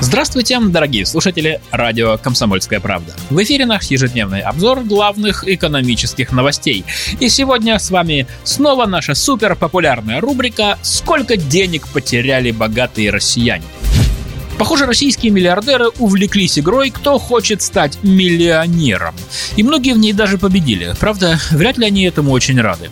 Здравствуйте, дорогие слушатели радио «Комсомольская правда». В эфире наш ежедневный обзор главных экономических новостей. И сегодня с вами снова наша супер популярная рубрика «Сколько денег потеряли богатые россияне?». Похоже, российские миллиардеры увлеклись игрой «Кто хочет стать миллионером?». И многие в ней даже победили. Правда, вряд ли они этому очень рады.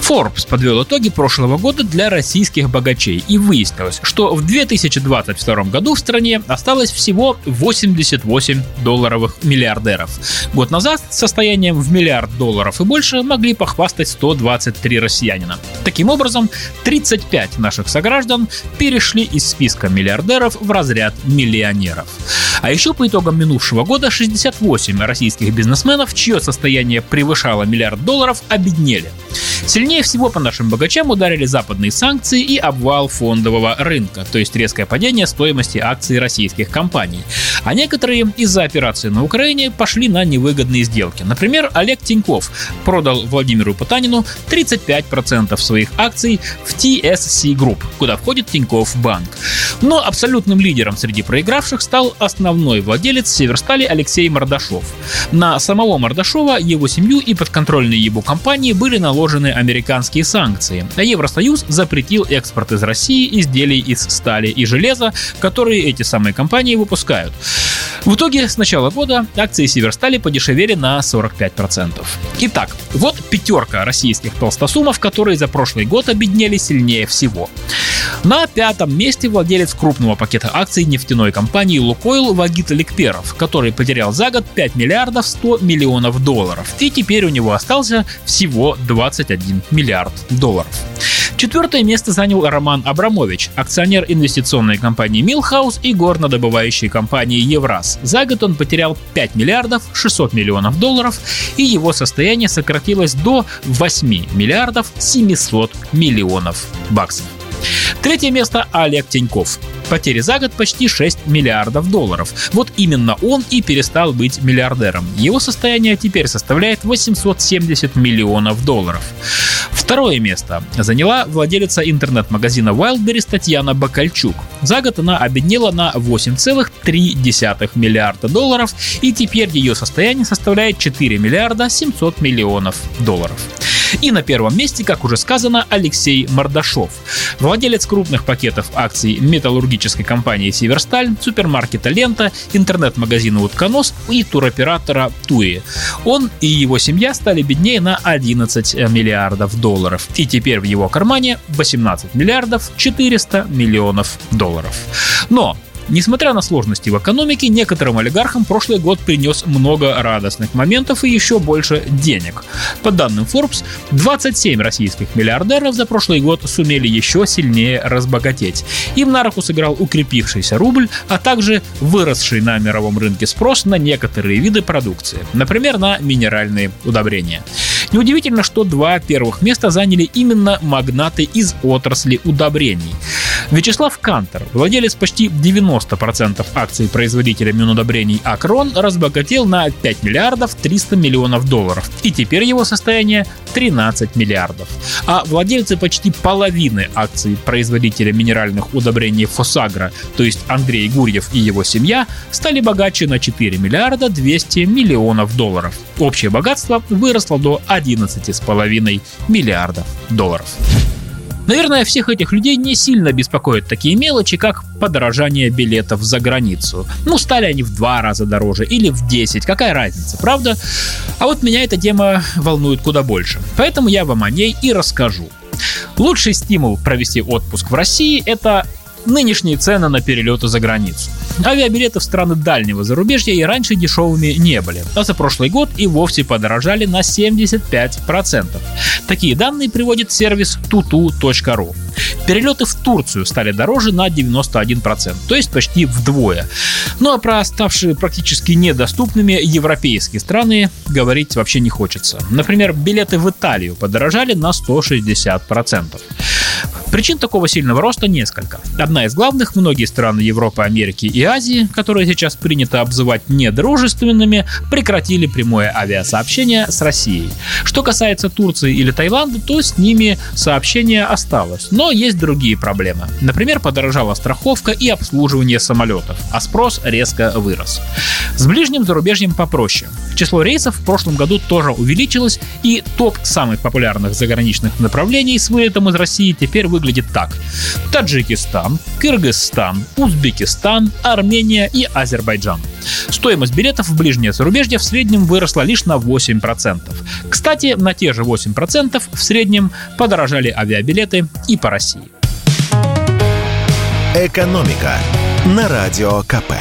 Forbes подвел итоги прошлого года для российских богачей. И выяснилось, что в 2022 году в стране осталось всего 88 долларовых миллиардеров. Год назад с состоянием в миллиард долларов и больше могли похвастать 123 россиянина. Таким образом, 35 наших сограждан перешли из списка миллиардеров в разряд ряд миллионеров. А еще по итогам минувшего года 68 российских бизнесменов, чье состояние превышало миллиард долларов, обеднели. Сильнее всего по нашим богачам ударили западные санкции и обвал фондового рынка, то есть резкое падение стоимости акций российских компаний. А некоторые из-за операции на Украине пошли на невыгодные сделки. Например, Олег Тиньков продал Владимиру Потанину 35% своих акций в TSC Group, куда входит Тиньков Банк. Но абсолютным лидером среди проигравших стал основной владелец Северстали Алексей Мордашов. На самого Мордашова, его семью и подконтрольные ему компании были наложены американские санкции, а Евросоюз запретил экспорт из России изделий из стали и железа, которые эти самые компании выпускают. В итоге с начала года акции Северстали подешевели на 45%. Итак, вот пятерка российских толстосумов, которые за прошлый год обеднели сильнее всего. На пятом месте владелец крупного пакета акций нефтяной компании «Лукойл» Вагит Ликперов, который потерял за год 5 миллиардов 100 миллионов долларов. И теперь у него остался всего 21 миллиард долларов. Четвертое место занял Роман Абрамович, акционер инвестиционной компании Милхаус и горнодобывающей компании Евраз. За год он потерял 5 миллиардов 600 миллионов долларов, и его состояние сократилось до 8 миллиардов 700 миллионов баксов. Третье место Олег Тиньков. Потери за год почти 6 миллиардов долларов. Вот именно он и перестал быть миллиардером. Его состояние теперь составляет 870 миллионов долларов. Второе место заняла владелица интернет-магазина Wildberries Татьяна Бакальчук. За год она обеднела на 8,3 миллиарда долларов, и теперь ее состояние составляет 4 миллиарда 700 миллионов долларов. И на первом месте, как уже сказано, Алексей Мордашов. Владелец крупных пакетов акций металлургической компании «Северсталь», супермаркета «Лента», интернет-магазина «Утконос» и туроператора «Туи». Он и его семья стали беднее на 11 миллиардов долларов. И теперь в его кармане 18 миллиардов 400 миллионов долларов. Но Несмотря на сложности в экономике, некоторым олигархам прошлый год принес много радостных моментов и еще больше денег. По данным Forbes, 27 российских миллиардеров за прошлый год сумели еще сильнее разбогатеть. Им на руку сыграл укрепившийся рубль, а также выросший на мировом рынке спрос на некоторые виды продукции, например, на минеральные удобрения. Неудивительно, что два первых места заняли именно магнаты из отрасли удобрений. Вячеслав Кантер, владелец почти 90% акций производителя минудобрений Акрон, разбогател на 5 миллиардов 300 миллионов долларов, и теперь его состояние 13 миллиардов. А владельцы почти половины акций производителя минеральных удобрений Фосагра, то есть Андрей Гурьев и его семья, стали богаче на 4 миллиарда 200 миллионов долларов. Общее богатство выросло до 11,5 миллиардов долларов. Наверное, всех этих людей не сильно беспокоят такие мелочи, как подорожание билетов за границу. Ну, стали они в два раза дороже или в 10, какая разница, правда? А вот меня эта тема волнует куда больше. Поэтому я вам о ней и расскажу. Лучший стимул провести отпуск в России – это нынешние цены на перелеты за границу. Авиабилеты в страны дальнего зарубежья и раньше дешевыми не были, а за прошлый год и вовсе подорожали на 75%. Такие данные приводит сервис tutu.ru. Перелеты в Турцию стали дороже на 91%, то есть почти вдвое. Ну а про ставшие практически недоступными европейские страны говорить вообще не хочется. Например, билеты в Италию подорожали на 160%. Причин такого сильного роста несколько. Одна из главных – многие страны Европы, Америки и Азии, которые сейчас принято обзывать недружественными, прекратили прямое авиасообщение с Россией. Что касается Турции или Таиланда, то с ними сообщение осталось. Но есть другие проблемы. Например, подорожала страховка и обслуживание самолетов, а спрос резко вырос. С ближним зарубежьем попроще. Число рейсов в прошлом году тоже увеличилось, и топ самых популярных заграничных направлений с вылетом из России теперь выглядит так. Таджикистан, Кыргызстан, Узбекистан, Армения и Азербайджан. Стоимость билетов в ближнее зарубежье в среднем выросла лишь на 8%. Кстати, на те же 8% в среднем подорожали авиабилеты и по России. Экономика на радио КП.